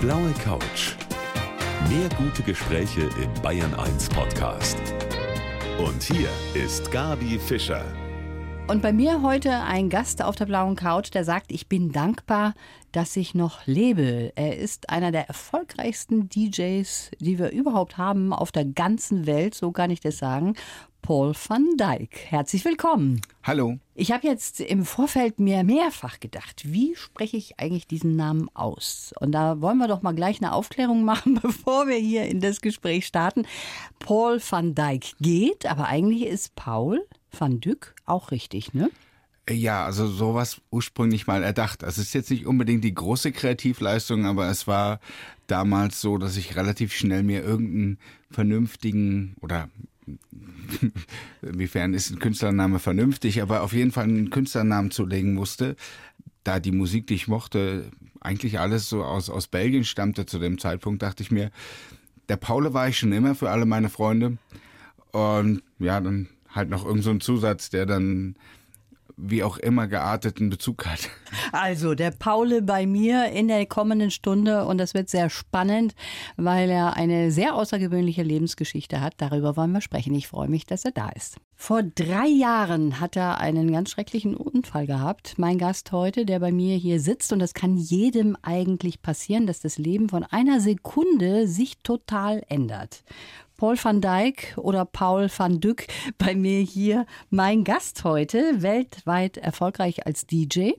blaue Couch. Mehr gute Gespräche im Bayern 1 Podcast. Und hier ist Gabi Fischer. Und bei mir heute ein Gast auf der blauen Couch, der sagt, ich bin dankbar, dass ich noch lebe. Er ist einer der erfolgreichsten DJs, die wir überhaupt haben auf der ganzen Welt, so kann ich das sagen. Paul van Dyk. Herzlich willkommen. Hallo. Ich habe jetzt im Vorfeld mir mehrfach gedacht, wie spreche ich eigentlich diesen Namen aus? Und da wollen wir doch mal gleich eine Aufklärung machen, bevor wir hier in das Gespräch starten. Paul van Dyk geht, aber eigentlich ist Paul van Dyk auch richtig, ne? Ja, also sowas ursprünglich mal erdacht. Also es ist jetzt nicht unbedingt die große Kreativleistung, aber es war damals so, dass ich relativ schnell mir irgendeinen vernünftigen oder inwiefern ist ein Künstlername vernünftig, aber auf jeden Fall einen Künstlernamen zulegen musste, da die Musik, die ich mochte, eigentlich alles so aus, aus Belgien stammte zu dem Zeitpunkt, dachte ich mir, der Paule war ich schon immer für alle meine Freunde. Und ja, dann halt noch irgendein so Zusatz, der dann wie auch immer gearteten Bezug hat. Also der Paule bei mir in der kommenden Stunde und das wird sehr spannend, weil er eine sehr außergewöhnliche Lebensgeschichte hat. Darüber wollen wir sprechen. Ich freue mich, dass er da ist. Vor drei Jahren hat er einen ganz schrecklichen Unfall gehabt. Mein Gast heute, der bei mir hier sitzt, und das kann jedem eigentlich passieren, dass das Leben von einer Sekunde sich total ändert. Paul van Dyk oder Paul van Dyck bei mir hier mein Gast heute, weltweit erfolgreich als DJ.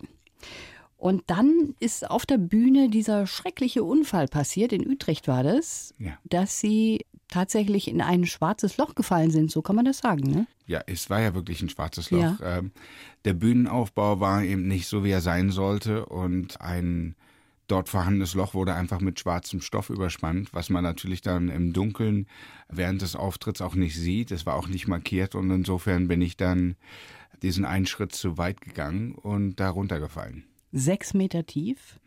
Und dann ist auf der Bühne dieser schreckliche Unfall passiert, in Utrecht war das, Ja. dass sie tatsächlich in ein schwarzes Loch gefallen sind, so kann man das sagen, ne? Ja, es war ja wirklich ein schwarzes Loch. Ja. Ähm, der Bühnenaufbau war eben nicht so, wie er sein sollte und ein dort vorhandenes Loch wurde einfach mit schwarzem Stoff überspannt, was man natürlich dann im Dunkeln während des Auftritts auch nicht sieht. Es war auch nicht markiert und insofern bin ich dann diesen einen Schritt zu weit gegangen und da runtergefallen. Sechs Meter tief.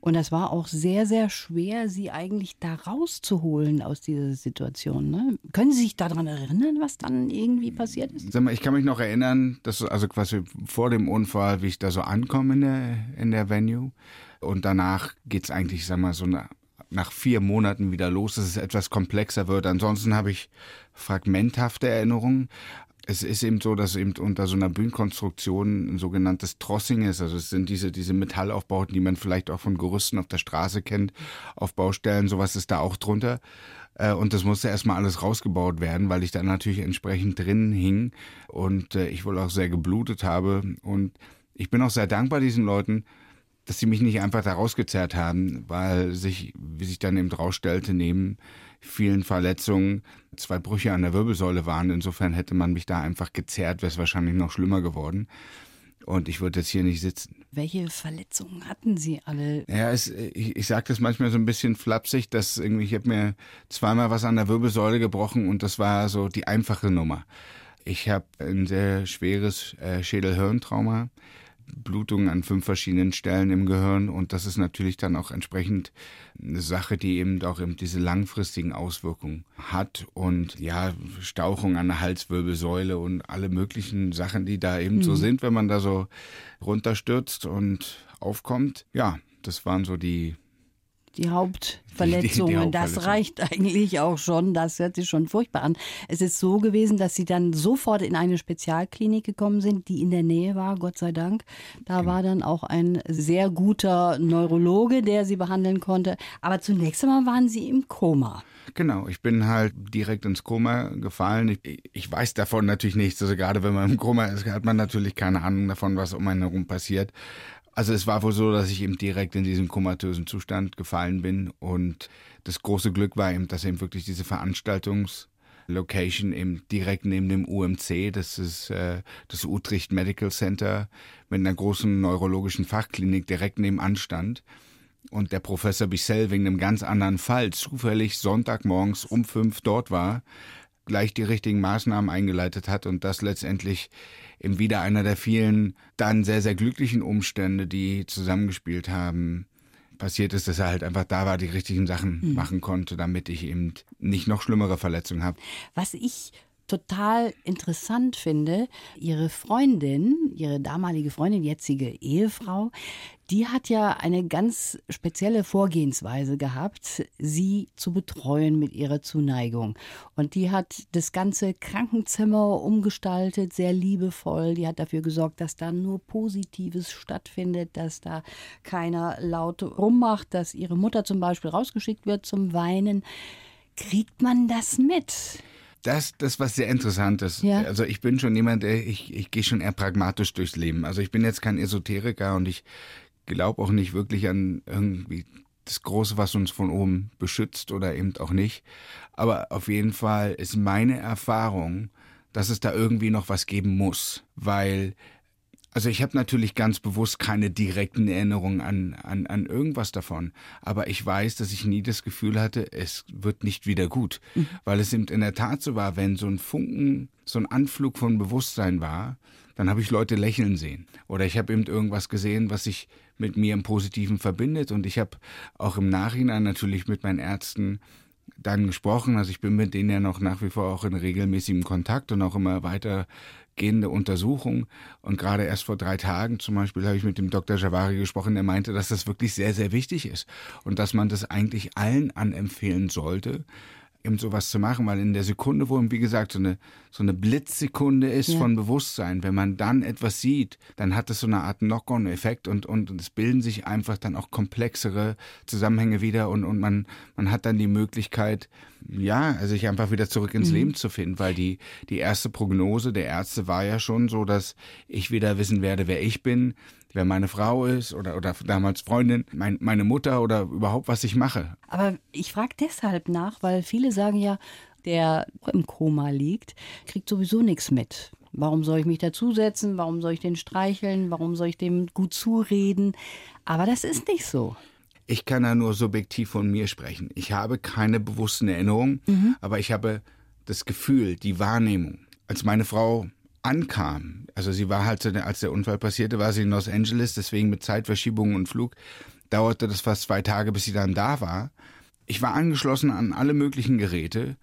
Und das war auch sehr, sehr schwer, sie eigentlich da rauszuholen aus dieser Situation. Ne? Können Sie sich daran erinnern, was dann irgendwie passiert ist? Sag mal, ich kann mich noch erinnern, dass also quasi vor dem Unfall, wie ich da so ankomme in der, in der Venue. Und danach geht's eigentlich, sag mal, so nach, nach vier Monaten wieder los, dass es etwas komplexer wird. Ansonsten habe ich fragmenthafte Erinnerungen. Es ist eben so, dass eben unter so einer Bühnenkonstruktion ein sogenanntes Trossing ist. Also es sind diese, diese Metallaufbauten, die man vielleicht auch von Gerüsten auf der Straße kennt, auf Baustellen. Sowas ist da auch drunter. Äh, Und das musste erstmal alles rausgebaut werden, weil ich da natürlich entsprechend drin hing und äh, ich wohl auch sehr geblutet habe. Und ich bin auch sehr dankbar diesen Leuten, dass sie mich nicht einfach da rausgezerrt haben, weil sich, wie sich dann eben rausstellte, neben vielen Verletzungen zwei Brüche an der Wirbelsäule waren. Insofern hätte man mich da einfach gezerrt, wäre es wahrscheinlich noch schlimmer geworden. Und ich würde jetzt hier nicht sitzen. Welche Verletzungen hatten Sie alle? Ja, es, ich, ich sage das manchmal so ein bisschen flapsig, dass irgendwie, ich habe mir zweimal was an der Wirbelsäule gebrochen und das war so die einfache Nummer. Ich habe ein sehr schweres äh, Schädel-Hirntrauma, Blutungen an fünf verschiedenen Stellen im Gehirn und das ist natürlich dann auch entsprechend eine Sache, die eben auch eben diese langfristigen Auswirkungen hat und ja, Stauchung an der Halswirbelsäule und alle möglichen Sachen, die da eben so sind, wenn man da so runterstürzt und aufkommt. Ja, das waren so die Die Hauptverletzungen, Die- die- das reicht eigentlich auch schon. Das hört sich schon furchtbar an. Es ist so gewesen, dass Sie dann sofort in eine Spezialklinik gekommen sind, die in der Nähe war, Gott sei Dank. Da war dann auch ein sehr guter Neurologe, der Sie behandeln konnte. Aber zunächst einmal waren Sie im Koma. Genau, ich bin halt direkt ins Koma gefallen. Ich, ich weiß davon natürlich nichts. Also gerade wenn man im Koma ist, hat man natürlich keine Ahnung davon, was um einen herum passiert. Also es war wohl so, dass ich eben direkt in diesen komatösen Zustand gefallen bin. Und das große Glück war eben, dass eben wirklich diese Veranstaltungslocation eben direkt neben dem UMC, das ist äh, das Utrecht Medical Center, mit einer großen neurologischen Fachklinik direkt nebenan stand und der Professor Bissell wegen einem ganz anderen Fall zufällig Sonntagmorgens um fünf dort war, gleich die richtigen Maßnahmen eingeleitet hat und das letztendlich eben wieder einer der vielen dann sehr, sehr glücklichen Umstände, die zusammengespielt haben, passiert ist, dass er halt einfach da war, die richtigen Sachen machen konnte, damit ich eben nicht noch schlimmere Verletzungen habe. Was ich total interessant finde, ihre Freundin, ihre damalige Freundin, jetzige Ehefrau, die hat ja eine ganz spezielle Vorgehensweise gehabt, sie zu betreuen mit ihrer Zuneigung. Und die hat das ganze Krankenzimmer umgestaltet, sehr liebevoll. Die hat dafür gesorgt, dass da nur Positives stattfindet, dass da keiner laut rummacht, dass ihre Mutter zum Beispiel rausgeschickt wird zum Weinen. Kriegt man das mit? Das, das was sehr interessant ist. Ja. Also ich bin schon jemand, der ich, ich gehe schon eher pragmatisch durchs Leben. Also ich bin jetzt kein Esoteriker und ich glaube auch nicht wirklich an irgendwie das Große, was uns von oben beschützt oder eben auch nicht. Aber auf jeden Fall ist meine Erfahrung, dass es da irgendwie noch was geben muss, weil also ich habe natürlich ganz bewusst keine direkten Erinnerungen an, an, an irgendwas davon. Aber ich weiß, dass ich nie das Gefühl hatte, es wird nicht wieder gut. Mhm. Weil es eben in der Tat so war, wenn so ein Funken, so ein Anflug von Bewusstsein war, dann habe ich Leute lächeln sehen. Oder ich habe eben irgendwas gesehen, was sich mit mir im Positiven verbindet. Und ich habe auch im Nachhinein natürlich mit meinen Ärzten dann gesprochen. Also ich bin mit denen ja noch nach wie vor auch in regelmäßigem Kontakt und auch immer weitergehende Untersuchungen. Und gerade erst vor drei Tagen zum Beispiel habe ich mit dem Dr. Javari gesprochen, der meinte, dass das wirklich sehr, sehr wichtig ist und dass man das eigentlich allen anempfehlen sollte, eben sowas zu machen, weil in der Sekunde, wo, wie gesagt, so eine, so eine Blitzsekunde ist ja. von Bewusstsein, wenn man dann etwas sieht, dann hat es so eine Art Knock-on-Effekt und, und, und es bilden sich einfach dann auch komplexere Zusammenhänge wieder und, und man, man hat dann die Möglichkeit, ja, sich einfach wieder zurück ins mhm. Leben zu finden, weil die, die erste Prognose der Ärzte war ja schon so, dass ich wieder wissen werde, wer ich bin, wer meine Frau ist oder, oder damals Freundin, mein, meine Mutter oder überhaupt, was ich mache. Aber ich frage deshalb nach, weil viele sagen ja, der im Koma liegt, kriegt sowieso nichts mit. Warum soll ich mich dazusetzen? Warum soll ich den streicheln? Warum soll ich dem gut zureden? Aber das ist nicht so. Ich kann ja nur subjektiv von mir sprechen. Ich habe keine bewussten Erinnerungen, mhm. aber ich habe das Gefühl, die Wahrnehmung. Als meine Frau ankam, also sie war halt, als der Unfall passierte, war sie in Los Angeles, deswegen mit Zeitverschiebungen und Flug, dauerte das fast zwei Tage, bis sie dann da war. Ich war angeschlossen an alle möglichen Geräte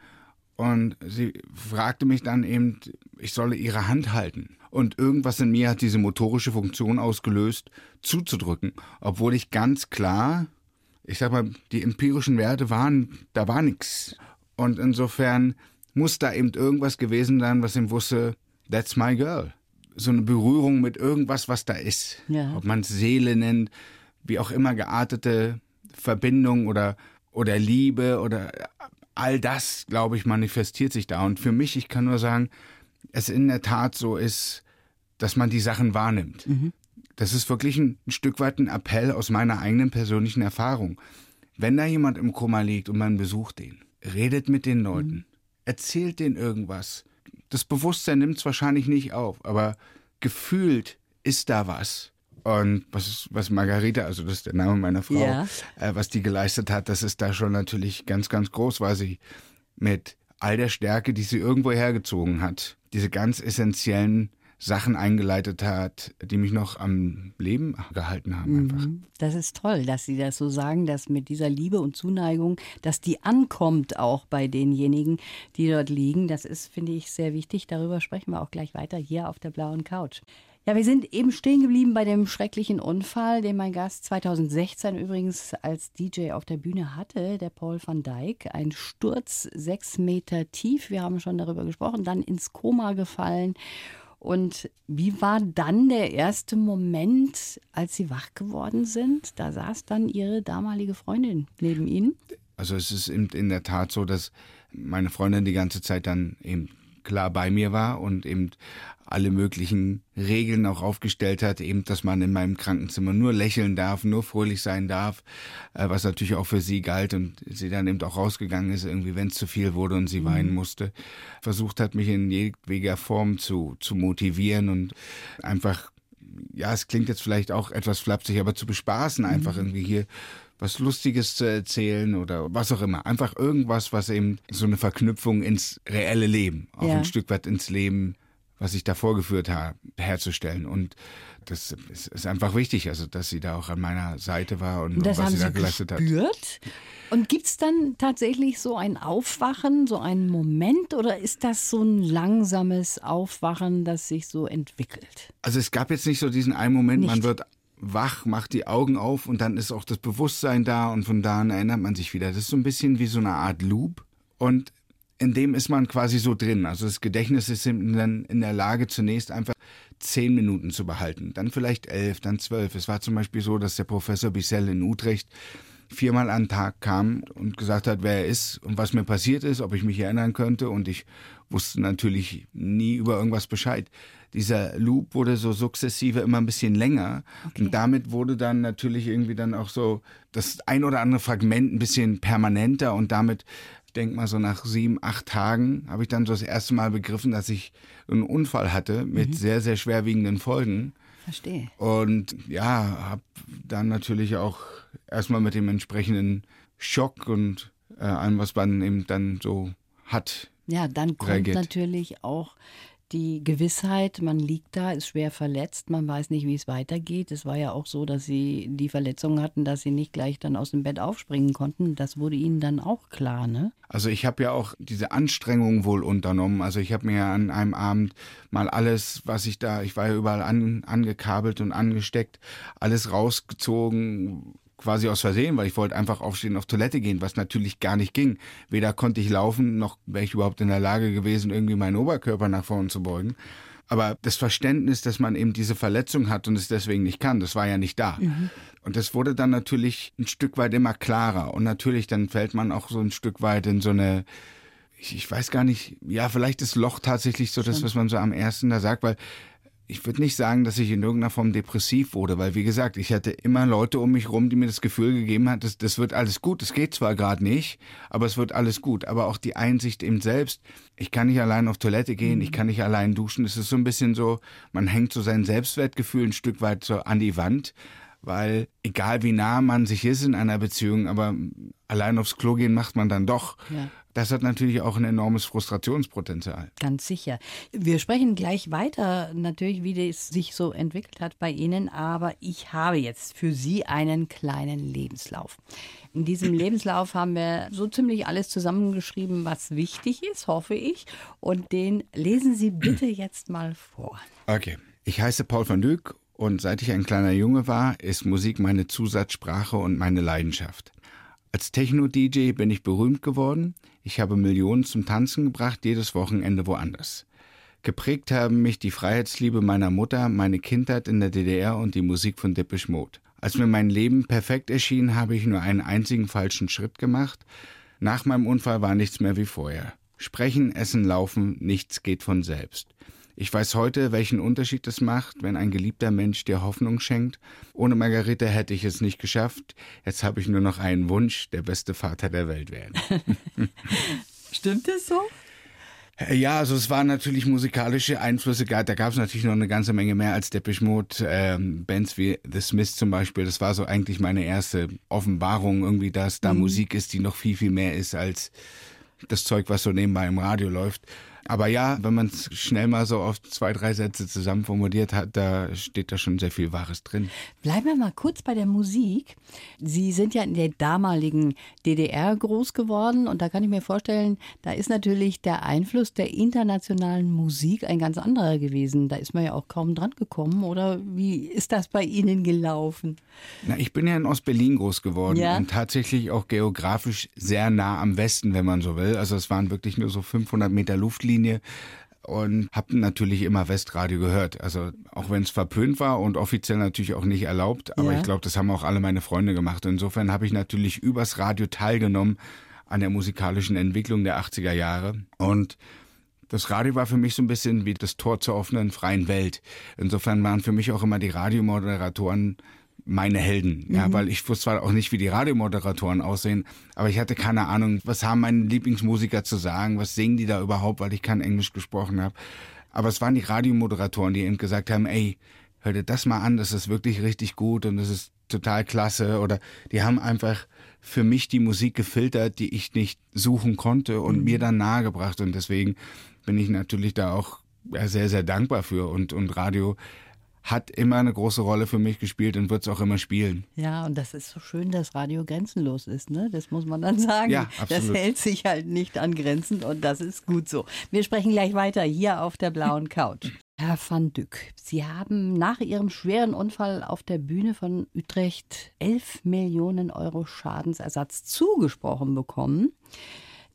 und sie fragte mich dann eben, ich solle ihre Hand halten. Und irgendwas in mir hat diese motorische Funktion ausgelöst, zuzudrücken, obwohl ich ganz klar, ich sag mal, die empirischen Werte waren, da war nichts. Und insofern muss da eben irgendwas gewesen sein, was ihm wusste, That's my girl. So eine Berührung mit irgendwas, was da ist. Ja. Ob man es Seele nennt, wie auch immer geartete Verbindung oder, oder Liebe oder all das, glaube ich, manifestiert sich da. Und für mich, ich kann nur sagen, es in der Tat so ist, dass man die Sachen wahrnimmt. Mhm. Das ist wirklich ein, ein Stück weit ein Appell aus meiner eigenen persönlichen Erfahrung. Wenn da jemand im Koma liegt und man besucht den, redet mit den Leuten, mhm. erzählt denen irgendwas, das Bewusstsein nimmt es wahrscheinlich nicht auf, aber gefühlt ist da was. Und was, was Margarita, also das ist der Name meiner Frau, ja. äh, was die geleistet hat, das ist da schon natürlich ganz, ganz groß, weil sie mit all der Stärke, die sie irgendwo hergezogen hat, diese ganz essentiellen Sachen eingeleitet hat, die mich noch am Leben gehalten haben. Einfach. Mhm. Das ist toll, dass Sie das so sagen, dass mit dieser Liebe und Zuneigung, dass die ankommt auch bei denjenigen, die dort liegen. Das ist, finde ich, sehr wichtig. Darüber sprechen wir auch gleich weiter hier auf der blauen Couch. Ja, wir sind eben stehen geblieben bei dem schrecklichen Unfall, den mein Gast 2016 übrigens als DJ auf der Bühne hatte, der Paul van Dyk. Ein Sturz sechs Meter tief, wir haben schon darüber gesprochen, dann ins Koma gefallen und wie war dann der erste Moment, als Sie wach geworden sind? Da saß dann Ihre damalige Freundin neben Ihnen. Also es ist in der Tat so, dass meine Freundin die ganze Zeit dann eben klar bei mir war und eben alle möglichen Regeln auch aufgestellt hat, eben, dass man in meinem Krankenzimmer nur lächeln darf, nur fröhlich sein darf, äh, was natürlich auch für sie galt und sie dann eben auch rausgegangen ist, irgendwie, wenn es zu viel wurde und sie mhm. weinen musste, versucht hat, mich in jedweder Form zu, zu motivieren und einfach, ja, es klingt jetzt vielleicht auch etwas flapsig, aber zu bespaßen, einfach mhm. irgendwie hier was Lustiges zu erzählen oder was auch immer. Einfach irgendwas, was eben so eine Verknüpfung ins reelle Leben, auch ja. ein Stück weit ins Leben was ich da vorgeführt habe, herzustellen. Und das ist, einfach wichtig, also dass sie da auch an meiner Seite war und, und was haben sie da sie geleistet gespürt. hat. Und gibt es dann tatsächlich so ein Aufwachen, so einen Moment oder ist das so ein langsames Aufwachen, das sich so entwickelt? Also es gab jetzt nicht so diesen einen Moment, Nicht. man wird wach, macht die Augen auf und dann ist auch das Bewusstsein da und von da an erinnert man sich wieder. Das ist so ein bisschen wie so eine Art Loop und in dem ist man quasi so drin. Also das Gedächtnis ist dann in der Lage, zunächst einfach zehn Minuten zu behalten, dann vielleicht elf, dann zwölf. Es war zum Beispiel so, dass der Professor Bissell in Utrecht viermal am Tag kam und gesagt hat, wer er ist und was mir passiert ist, ob ich mich erinnern könnte. Und ich wusste natürlich nie über irgendwas Bescheid. Dieser Loop wurde so sukzessive immer ein bisschen länger. Und damit wurde dann natürlich irgendwie dann auch so das ein oder andere Fragment ein bisschen permanenter und damit ich denke mal so nach sieben, acht Tagen habe ich dann so das erste Mal begriffen, dass ich einen Unfall hatte mit sehr, sehr schwerwiegenden Folgen. Verstehe. Und ja, habe dann natürlich auch erstmal mit dem entsprechenden Schock und äh, allem, was man eben dann so hat. Ja, dann kommt reagiert. natürlich auch die Gewissheit, man liegt da, ist schwer verletzt, man weiß nicht, wie es weitergeht. Es war ja auch so, dass sie die Verletzung hatten, dass sie nicht gleich dann aus dem Bett aufspringen konnten. Das wurde ihnen dann auch klar, ne? Also ich habe ja auch diese Anstrengung wohl unternommen. Also ich habe mir an einem Abend mal alles, was ich da, ich war ja überall an, angekabelt und angesteckt, alles rausgezogen, quasi aus Versehen, weil ich wollte einfach aufstehen, auf Toilette gehen, was natürlich gar nicht ging. Weder konnte ich laufen, noch wäre ich überhaupt in der Lage gewesen, irgendwie meinen Oberkörper nach vorne zu beugen. Aber das Verständnis, dass man eben diese Verletzung hat und es deswegen nicht kann, das war ja nicht da. Und das wurde dann natürlich ein Stück weit immer klarer. Und natürlich dann fällt man auch so ein Stück weit in so eine, ich, ich weiß gar nicht, ja, vielleicht ist Loch tatsächlich so das, was man so am ersten da sagt, weil ich würde nicht sagen, dass ich in irgendeiner Form depressiv wurde, weil wie gesagt, ich hatte immer Leute um mich rum, die mir das Gefühl gegeben hat, das, das wird alles gut. Es geht zwar gerade nicht, aber es wird alles gut. Aber auch die Einsicht eben selbst, ich kann nicht allein auf Toilette gehen, ich kann nicht allein duschen. Es ist so ein bisschen so, man hängt so sein Selbstwertgefühl ein Stück weit so an die Wand, weil egal wie nah man sich ist in einer Beziehung, aber allein aufs Klo gehen macht man dann doch. Ja. Das hat natürlich auch ein enormes Frustrationspotenzial. Ganz sicher. Wir sprechen gleich weiter, natürlich, wie es sich so entwickelt hat bei Ihnen, aber ich habe jetzt für Sie einen kleinen Lebenslauf. In diesem Lebenslauf haben wir so ziemlich alles zusammengeschrieben, was wichtig ist, hoffe ich. Und den lesen Sie bitte jetzt mal vor. Okay. Ich heiße Paul van Dyck und seit ich ein kleiner Junge war, ist Musik meine Zusatzsprache und meine Leidenschaft. Als Techno-DJ bin ich berühmt geworden. Ich habe Millionen zum Tanzen gebracht, jedes Wochenende woanders. Geprägt haben mich die Freiheitsliebe meiner Mutter, meine Kindheit in der DDR und die Musik von Depeche Mode. Als mir mein Leben perfekt erschien, habe ich nur einen einzigen falschen Schritt gemacht. Nach meinem Unfall war nichts mehr wie vorher. Sprechen, essen, laufen, nichts geht von selbst. Ich weiß heute, welchen Unterschied es macht, wenn ein geliebter Mensch dir Hoffnung schenkt. Ohne Margarete hätte ich es nicht geschafft. Jetzt habe ich nur noch einen Wunsch, der beste Vater der Welt werden. Stimmt es so? Ja, also es waren natürlich musikalische Einflüsse, da gab es natürlich noch eine ganze Menge mehr als Depeche Mode, ähm, Bands wie The Smiths zum Beispiel, das war so eigentlich meine erste Offenbarung irgendwie, dass da Musik ist, die noch viel, viel mehr ist als das Zeug, was so nebenbei im Radio läuft. Aber ja, wenn man es schnell mal so auf zwei, drei Sätze zusammen formuliert hat, da steht da schon sehr viel Wahres drin. Bleiben wir mal kurz bei der Musik. Sie sind ja in der damaligen DDR groß geworden und da kann ich mir vorstellen, da ist natürlich der Einfluss der internationalen Musik ein ganz anderer gewesen. Da ist man ja auch kaum dran gekommen oder wie ist das bei Ihnen gelaufen? Na, ich bin ja in Ostberlin groß geworden Ja. und tatsächlich auch geografisch sehr nah am Westen, wenn man so will. Also es waren wirklich nur so 500 Meter Luftlinie und habe natürlich immer Westradio gehört. Also auch wenn es verpönt war und offiziell natürlich auch nicht erlaubt, aber Ja. ich glaube, das haben auch alle meine Freunde gemacht. Insofern habe ich natürlich übers Radio teilgenommen an der musikalischen Entwicklung der 80er Jahre und das Radio war für mich so ein bisschen wie das Tor zur offenen freien Welt. Insofern waren für mich auch immer die Radiomoderatoren meine Helden. Ja, weil ich wusste zwar auch nicht, wie die Radiomoderatoren aussehen, aber ich hatte keine Ahnung, was haben meine Lieblingsmusiker zu sagen, was singen die da überhaupt, weil ich kein Englisch gesprochen habe. Aber es waren die Radiomoderatoren, die eben gesagt haben, ey, hör dir das mal an, das ist wirklich richtig gut und das ist total klasse. Oder die haben einfach für mich die Musik gefiltert, die ich nicht suchen konnte und mir dann nahegebracht. Und deswegen bin ich natürlich da auch sehr, sehr dankbar für. Und, und Radio hat immer eine große Rolle für mich gespielt und wird es auch immer spielen. Ja, und das ist so schön, dass Radio grenzenlos ist, ne? Das muss man dann sagen. Ja, absolut. Das hält sich halt nicht an Grenzen und das ist gut so. Wir sprechen gleich weiter hier auf der blauen Couch. Herr van Dyck, Sie haben nach Ihrem schweren Unfall auf der Bühne von Utrecht 11 Millionen Euro Schadensersatz zugesprochen bekommen.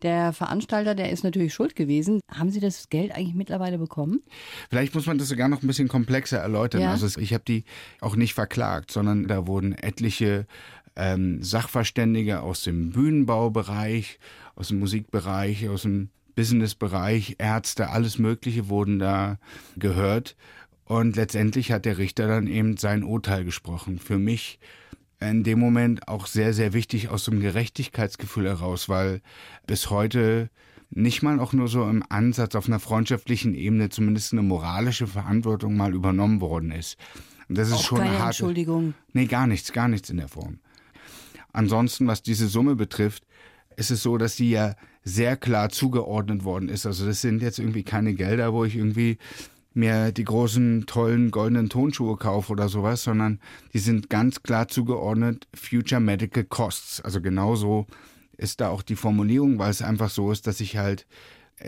Der Veranstalter, der ist natürlich schuld gewesen. Haben Sie das Geld eigentlich mittlerweile bekommen? Vielleicht muss man das sogar noch ein bisschen komplexer erläutern. Ja. Also ich habe die auch nicht verklagt, sondern da wurden etliche ähm, Sachverständige aus dem Bühnenbaubereich, aus dem Musikbereich, aus dem Businessbereich, Ärzte, alles Mögliche wurden da gehört. Und letztendlich hat der Richter dann eben sein Urteil gesprochen. Für mich in dem Moment auch sehr, sehr wichtig aus dem Gerechtigkeitsgefühl heraus, weil bis heute nicht mal auch nur so im Ansatz auf einer freundschaftlichen Ebene zumindest eine moralische Verantwortung mal übernommen worden ist. Und das ist Auch schon keine eine harte. Entschuldigung. Nee, gar nichts, gar nichts in der Form. Ansonsten, was diese Summe betrifft, ist es so, dass die ja sehr klar zugeordnet worden ist. Also das sind jetzt irgendwie keine Gelder, wo ich irgendwie mir die großen, tollen, goldenen Tonschuhe kaufe oder sowas, sondern die sind ganz klar zugeordnet Future Medical Costs. Also genauso ist da auch die Formulierung, weil es einfach so ist, dass ich halt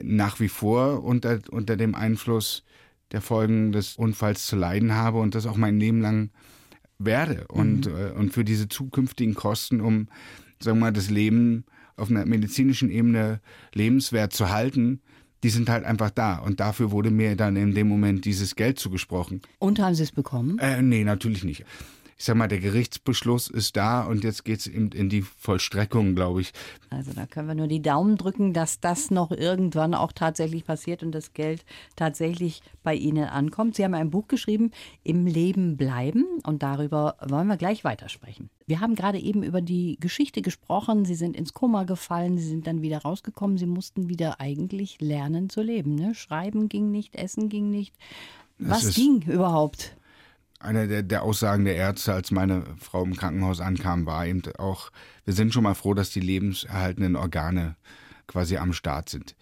nach wie vor unter, unter dem Einfluss der Folgen des Unfalls zu leiden habe und das auch mein Leben lang werde. Und, äh, und für diese zukünftigen Kosten, um, sagen wir mal, das Leben auf einer medizinischen Ebene lebenswert zu halten, die sind halt einfach da. Und dafür wurde mir dann in dem Moment dieses Geld zugesprochen. Und haben Sie es bekommen? Äh, nee, natürlich nicht. Ich sag mal, der Gerichtsbeschluss ist da und jetzt geht's eben in die Vollstreckung, glaube ich. Also da können wir nur die Daumen drücken, dass das noch irgendwann auch tatsächlich passiert und das Geld tatsächlich bei Ihnen ankommt. Sie haben ein Buch geschrieben, Im Leben bleiben und darüber wollen wir gleich weitersprechen. Wir haben gerade eben über die Geschichte gesprochen. Sie sind ins Koma gefallen, Sie sind dann wieder rausgekommen. Sie mussten wieder eigentlich lernen zu leben. Ne? Schreiben ging nicht, Essen ging nicht. Was ging überhaupt? Eine der, der Aussagen der Ärzte, als meine Frau im Krankenhaus ankam, war eben auch, wir sind schon mal froh, dass die lebenserhaltenden Organe quasi am Start sind.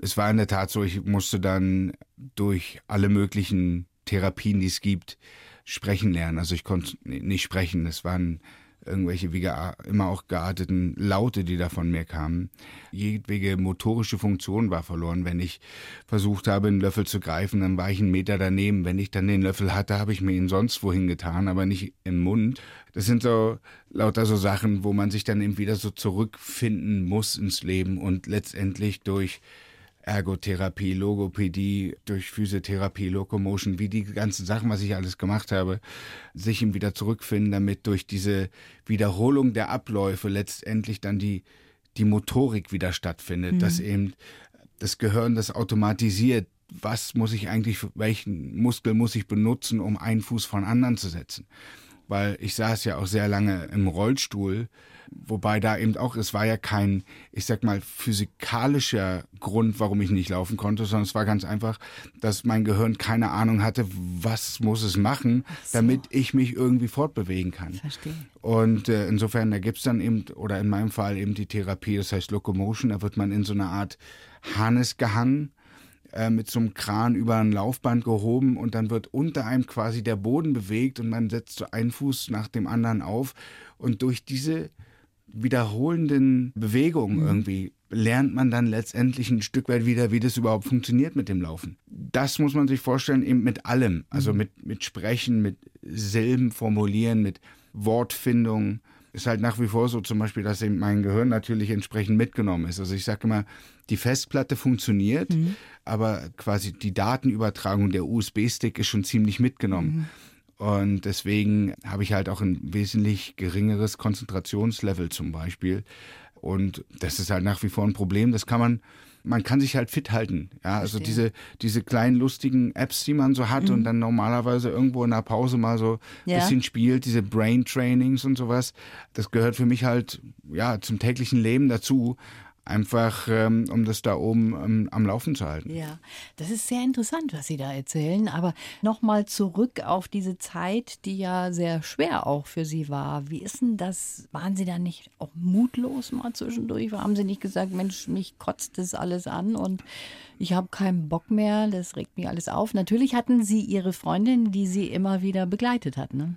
Es war in der Tat so, ich musste dann durch alle möglichen Therapien, die es gibt, sprechen lernen. Also ich konnte nicht sprechen. Es waren irgendwelche wie immer auch gearteten Laute, die da von mir kamen. Jedwege motorische Funktion war verloren. Wenn ich versucht habe, einen Löffel zu greifen, dann war ich einen Meter daneben. Wenn ich dann den Löffel hatte, habe ich mir ihn sonst wohin getan, aber nicht im Mund. Das sind so lauter so Sachen, wo man sich dann eben wieder so zurückfinden muss ins Leben und letztendlich durch Ergotherapie, Logopädie, durch Physiotherapie, Locomotion, wie die ganzen Sachen, was ich alles gemacht habe, sich ihm wieder zurückfinden, damit durch diese Wiederholung der Abläufe letztendlich dann die, die Motorik wieder stattfindet, dass eben das Gehirn das automatisiert. Was muss ich eigentlich, welchen Muskel muss ich benutzen, um einen Fuß von anderen zu setzen? Weil ich saß ja auch sehr lange im Rollstuhl, wobei da eben auch, es war ja kein, ich sag mal, physikalischer Grund, warum ich nicht laufen konnte, sondern es war ganz einfach, dass mein Gehirn keine Ahnung hatte, was muss es machen, damit ich mich irgendwie fortbewegen kann. Verstehe. Und äh, insofern, da gibt's dann eben, oder in meinem Fall eben die Therapie, das heißt Locomotion, da wird man in so eine Art Harness gehangen, äh, mit so einem Kran über ein Laufband gehoben und dann wird unter einem quasi der Boden bewegt und man setzt so einen Fuß nach dem anderen auf. Und durch diese wiederholenden Bewegungen irgendwie lernt man dann letztendlich ein Stück weit wieder, wie das überhaupt funktioniert mit dem Laufen. Das muss man sich vorstellen, eben mit allem. Also mit, mit Sprechen, mit Silben formulieren, mit Wortfindung. Ist halt nach wie vor so zum Beispiel, dass eben mein Gehirn natürlich entsprechend mitgenommen ist. Also ich sage immer, die Festplatte funktioniert, aber quasi die Datenübertragung, der USB-Stick ist schon ziemlich mitgenommen. Und deswegen habe ich halt auch ein wesentlich geringeres Konzentrationslevel zum Beispiel. Und das ist halt nach wie vor ein Problem. Das kann man, man kann sich halt fit halten. Ja, also Verstehe. diese, diese kleinen lustigen Apps, die man so hat und dann normalerweise irgendwo in der Pause mal so ein Ja. bisschen spielt, diese Brain Trainings und sowas. Das gehört für mich halt, ja, zum täglichen Leben dazu. Einfach ähm, um das da oben ähm, am Laufen zu halten. Ja, das ist sehr interessant, was Sie da erzählen. Aber nochmal zurück auf diese Zeit, die ja sehr schwer auch für Sie war. Wie ist denn das? Waren Sie da nicht auch mutlos mal zwischendurch? Haben Sie nicht gesagt, Mensch, mich kotzt das alles an und ich habe keinen Bock mehr, das regt mich alles auf? Natürlich hatten Sie Ihre Freundin, die Sie immer wieder begleitet hat, ne?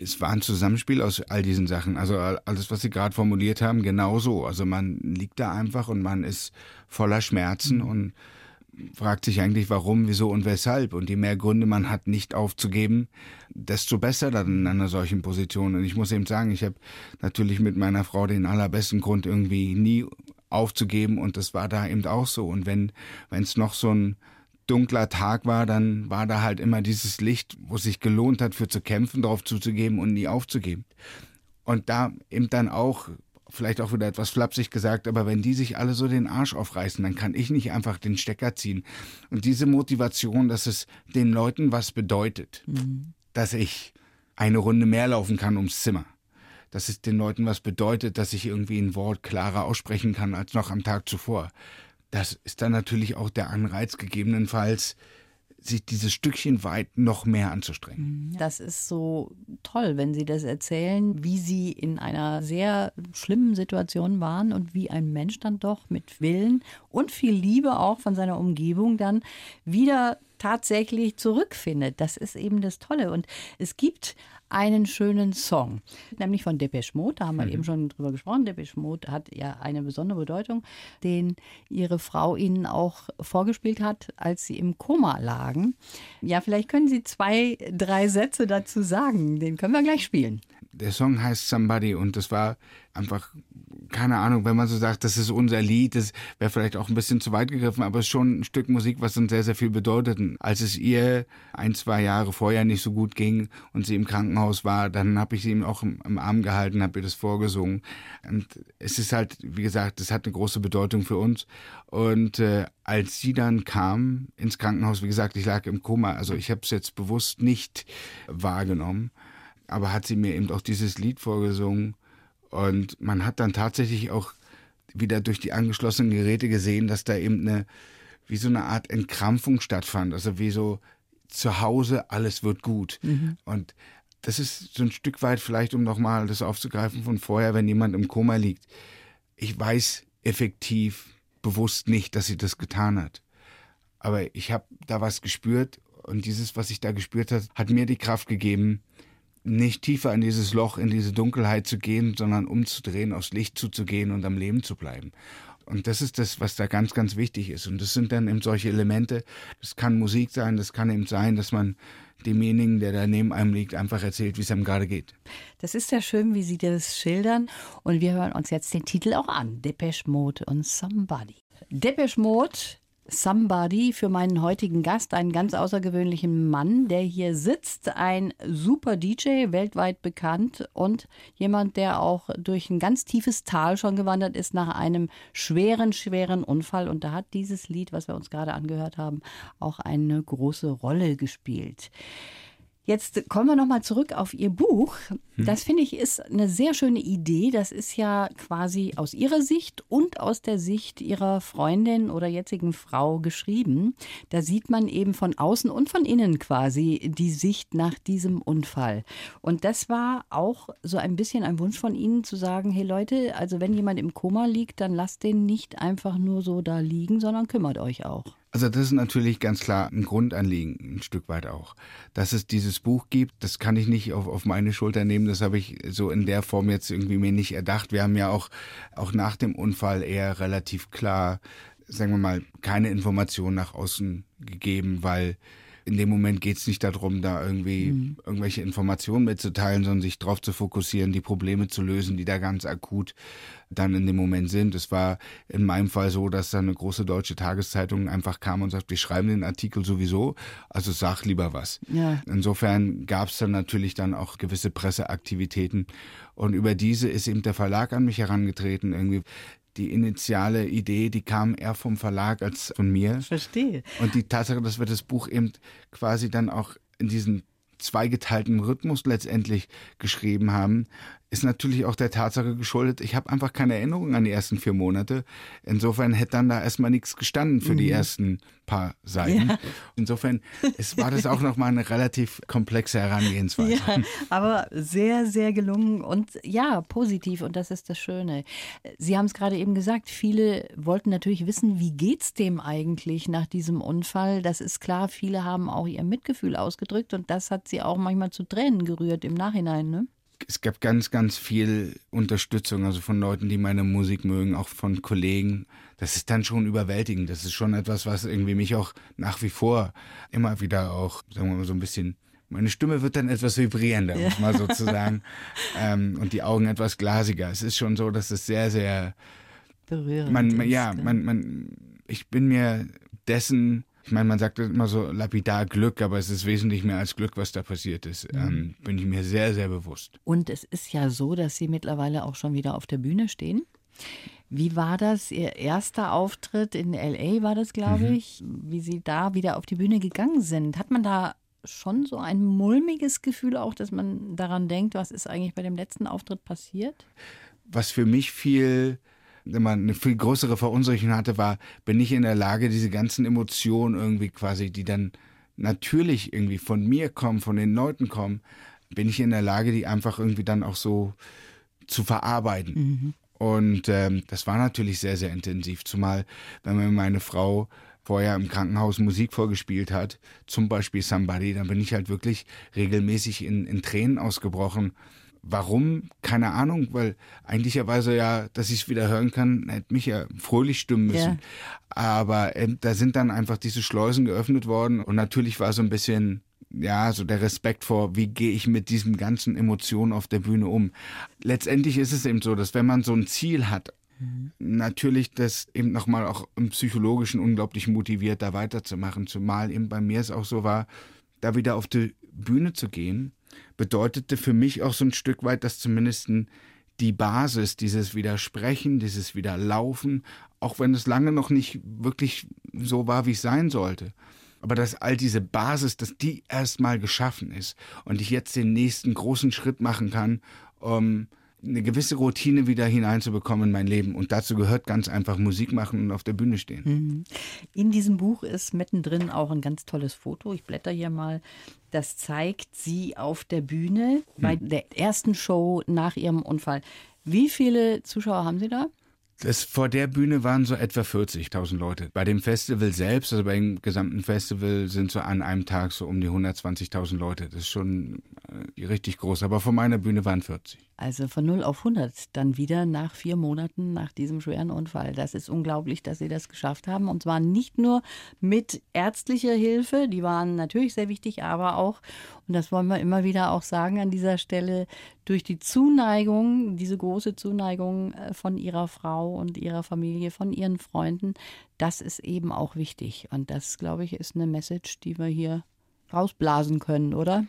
Es war ein Zusammenspiel aus all diesen Sachen. Also alles, was Sie gerade formuliert haben, genau so. Also man liegt da einfach und man ist voller Schmerzen mhm. und fragt sich eigentlich, warum, wieso und weshalb. Und je mehr Gründe man hat, nicht aufzugeben, desto besser dann in einer solchen Position. Und ich muss eben sagen, ich habe natürlich mit meiner Frau den allerbesten Grund irgendwie nie aufzugeben und das war da eben auch so. Und wenn wenn es noch so ein dunkler Tag war, dann war da halt immer dieses Licht, wo es sich gelohnt hat, für zu kämpfen, darauf zuzugeben und nie aufzugeben. Und da eben dann auch, vielleicht auch wieder etwas flapsig gesagt, aber wenn die sich alle so den Arsch aufreißen, dann kann ich nicht einfach den Stecker ziehen. Und diese Motivation, dass es den Leuten was bedeutet, mhm. dass ich eine Runde mehr laufen kann ums Zimmer. Dass es den Leuten was bedeutet, dass ich irgendwie ein Wort klarer aussprechen kann als noch am Tag zuvor das ist dann natürlich auch der Anreiz gegebenenfalls, sich dieses Stückchen weit noch mehr anzustrengen. Mhm. Das ist so toll, wenn Sie das erzählen, wie Sie in einer sehr schlimmen Situation waren und wie ein Mensch dann doch mit Willen und viel Liebe auch von seiner Umgebung dann wieder tatsächlich zurückfindet. Das ist eben das Tolle. Und es gibt einen schönen Song, nämlich von Depeche Mode. Da haben wir mhm. eben schon drüber gesprochen. Depeche Mode hat ja eine besondere Bedeutung, den ihre Frau ihnen auch vorgespielt hat, als sie im Koma lagen. Ja, vielleicht können Sie zwei, drei Sätze dazu sagen. Den können wir gleich spielen. Der Song heißt Somebody und das war einfach keine Ahnung, wenn man so sagt, das ist unser Lied, das wäre vielleicht auch ein bisschen zu weit gegriffen, aber es ist schon ein Stück Musik, was uns sehr, sehr viel bedeutet. Als es ihr ein, zwei Jahre vorher nicht so gut ging und sie im Krankenhaus war, dann habe ich sie ihm auch im, im Arm gehalten, habe ihr das vorgesungen. Und es ist halt, wie gesagt, das hat eine große Bedeutung für uns. Und äh, als sie dann kam ins Krankenhaus, wie gesagt, ich lag im Koma, also ich habe es jetzt bewusst nicht wahrgenommen, aber hat sie mir eben auch dieses Lied vorgesungen und man hat dann tatsächlich auch wieder durch die angeschlossenen Geräte gesehen, dass da eben eine, wie so eine Art Entkrampfung stattfand. Also wie so zu Hause, alles wird gut. Mhm. Und das ist so ein Stück weit vielleicht, um nochmal das aufzugreifen von vorher, wenn jemand im Koma liegt. Ich weiß effektiv, bewusst nicht, dass sie das getan hat. Aber ich habe da was gespürt und dieses, was ich da gespürt hat, hat mir die Kraft gegeben, nicht tiefer in dieses Loch, in diese Dunkelheit zu gehen, sondern umzudrehen, aufs Licht zuzugehen und am Leben zu bleiben. Und das ist das, was da ganz, ganz wichtig ist. Und das sind dann eben solche Elemente. Das kann Musik sein, das kann eben sein, dass man demjenigen, der da neben einem liegt, einfach erzählt, wie es einem gerade geht. Das ist ja schön, wie Sie das schildern. Und wir hören uns jetzt den Titel auch an. Depeche Mode und Somebody. Depeche Mode Somebody für meinen heutigen Gast, einen ganz außergewöhnlichen Mann, der hier sitzt, ein super DJ, weltweit bekannt und jemand, der auch durch ein ganz tiefes Tal schon gewandert ist nach einem schweren, schweren Unfall. Und da hat dieses Lied, was wir uns gerade angehört haben, auch eine große Rolle gespielt. Jetzt kommen wir nochmal zurück auf Ihr Buch. Hm. Das finde ich ist eine sehr schöne Idee. Das ist ja quasi aus Ihrer Sicht und aus der Sicht Ihrer Freundin oder jetzigen Frau geschrieben. Da sieht man eben von außen und von innen quasi die Sicht nach diesem Unfall. Und das war auch so ein bisschen ein Wunsch von Ihnen zu sagen, hey Leute, also wenn jemand im Koma liegt, dann lasst den nicht einfach nur so da liegen, sondern kümmert euch auch. Also das ist natürlich ganz klar ein Grundanliegen, ein Stück weit auch. Dass es dieses Buch gibt, das kann ich nicht auf, auf meine Schulter nehmen, das habe ich so in der Form jetzt irgendwie mir nicht erdacht. Wir haben ja auch, auch nach dem Unfall eher relativ klar, sagen wir mal, keine Informationen nach außen gegeben, weil in dem Moment geht es nicht darum, da irgendwie mhm. irgendwelche Informationen mitzuteilen, sondern sich darauf zu fokussieren, die Probleme zu lösen, die da ganz akut dann in dem Moment sind. Es war in meinem Fall so, dass dann eine große deutsche Tageszeitung einfach kam und sagte, wir schreiben den Artikel sowieso, also sag lieber was. Ja. Insofern gab es dann natürlich dann auch gewisse Presseaktivitäten und über diese ist eben der Verlag an mich herangetreten, irgendwie die initiale Idee, die kam eher vom Verlag als von mir. Verstehe. Und die Tatsache, dass wir das Buch eben quasi dann auch in diesen zweigeteilten Rhythmus letztendlich geschrieben haben, ist natürlich auch der Tatsache geschuldet, ich habe einfach keine Erinnerung an die ersten vier Monate. Insofern hätte dann da erstmal nichts gestanden für mhm. die ersten paar Seiten. Ja. Insofern es war das auch nochmal eine relativ komplexe Herangehensweise. Ja, aber sehr, sehr gelungen und ja, positiv und das ist das Schöne. Sie haben es gerade eben gesagt, viele wollten natürlich wissen, wie geht's dem eigentlich nach diesem Unfall? Das ist klar, viele haben auch ihr Mitgefühl ausgedrückt und das hat sie auch manchmal zu Tränen gerührt im Nachhinein, ne? Es gab ganz, ganz viel Unterstützung, also von Leuten, die meine Musik mögen, auch von Kollegen. Das ist dann schon überwältigend. Das ist schon etwas, was irgendwie mich auch nach wie vor immer wieder auch, sagen wir mal, so ein bisschen meine Stimme wird dann etwas vibrierender, ja. man sozusagen, ähm, und die Augen etwas glasiger. Es ist schon so, dass es sehr, sehr berührend man, man, Ja, man, man, ich bin mir dessen ich meine, man sagt immer so lapidar Glück, aber es ist wesentlich mehr als Glück, was da passiert ist. Mhm. Ähm, bin ich mir sehr, sehr bewusst. Und es ist ja so, dass Sie mittlerweile auch schon wieder auf der Bühne stehen. Wie war das? Ihr erster Auftritt in LA war das, glaube mhm. ich, wie Sie da wieder auf die Bühne gegangen sind. Hat man da schon so ein mulmiges Gefühl auch, dass man daran denkt, was ist eigentlich bei dem letzten Auftritt passiert? Was für mich viel immer eine viel größere Verunsicherung hatte, war, bin ich in der Lage, diese ganzen Emotionen irgendwie quasi, die dann natürlich irgendwie von mir kommen, von den Leuten kommen, bin ich in der Lage, die einfach irgendwie dann auch so zu verarbeiten. Mhm. Und ähm, das war natürlich sehr, sehr intensiv, zumal wenn mir meine Frau vorher im Krankenhaus Musik vorgespielt hat, zum Beispiel Somebody, dann bin ich halt wirklich regelmäßig in, in Tränen ausgebrochen Warum? Keine Ahnung, weil eigentlicherweise ja, dass ich es wieder hören kann, hätte mich ja fröhlich stimmen müssen. Ja. Aber äh, da sind dann einfach diese Schleusen geöffnet worden und natürlich war so ein bisschen ja, so der Respekt vor, wie gehe ich mit diesen ganzen Emotionen auf der Bühne um. Letztendlich ist es eben so, dass wenn man so ein Ziel hat, mhm. natürlich das eben nochmal auch im Psychologischen unglaublich motiviert, da weiterzumachen. Zumal eben bei mir es auch so war, da wieder auf die Bühne zu gehen bedeutete für mich auch so ein Stück weit, dass zumindest die Basis, dieses Widersprechen, dieses Widerlaufen, auch wenn es lange noch nicht wirklich so war, wie es sein sollte, aber dass all diese Basis, dass die erstmal geschaffen ist und ich jetzt den nächsten großen Schritt machen kann, um eine gewisse Routine wieder hineinzubekommen in mein Leben. Und dazu gehört ganz einfach Musik machen und auf der Bühne stehen. Mhm. In diesem Buch ist mittendrin auch ein ganz tolles Foto. Ich blätter hier mal. Das zeigt Sie auf der Bühne bei hm. der ersten Show nach Ihrem Unfall. Wie viele Zuschauer haben Sie da? Das, vor der Bühne waren so etwa 40.000 Leute. Bei dem Festival selbst, also beim gesamten Festival, sind so an einem Tag so um die 120.000 Leute. Das ist schon äh, richtig groß. Aber vor meiner Bühne waren 40. Also von 0 auf 100 dann wieder nach vier Monaten nach diesem schweren Unfall. Das ist unglaublich, dass Sie das geschafft haben. Und zwar nicht nur mit ärztlicher Hilfe, die waren natürlich sehr wichtig, aber auch, und das wollen wir immer wieder auch sagen an dieser Stelle, durch die Zuneigung, diese große Zuneigung äh, von Ihrer Frau und Ihrer Familie, von Ihren Freunden, das ist eben auch wichtig. Und das, glaube ich, ist eine Message, die wir hier rausblasen können, oder?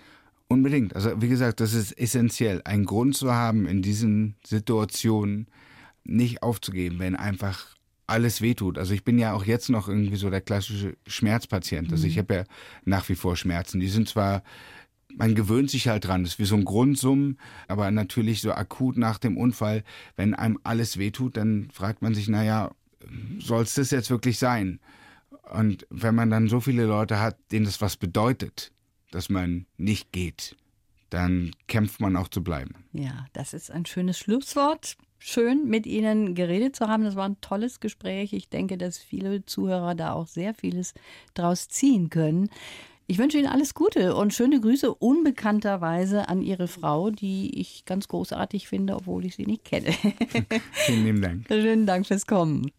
Unbedingt. Also wie gesagt, das ist essentiell, einen Grund zu haben, in diesen Situationen nicht aufzugeben, wenn einfach alles wehtut. Also ich bin ja auch jetzt noch irgendwie so der klassische Schmerzpatient. Also ich mhm. habe ja nach wie vor Schmerzen. Die sind zwar, man gewöhnt sich halt dran, das ist wie so ein Grundsummen, aber natürlich so akut nach dem Unfall, wenn einem alles wehtut, dann fragt man sich, naja, soll es das jetzt wirklich sein? Und wenn man dann so viele Leute hat, denen das was bedeutet, dass man nicht geht, dann kämpft man auch zu bleiben. Ja, das ist ein schönes Schlusswort. Schön, mit Ihnen geredet zu haben. Das war ein tolles Gespräch. Ich denke, dass viele Zuhörer da auch sehr vieles draus ziehen können. Ich wünsche Ihnen alles Gute und schöne Grüße unbekannterweise an Ihre Frau, die ich ganz großartig finde, obwohl ich sie nicht kenne. Vielen lieben Dank. Schönen Dank fürs Kommen.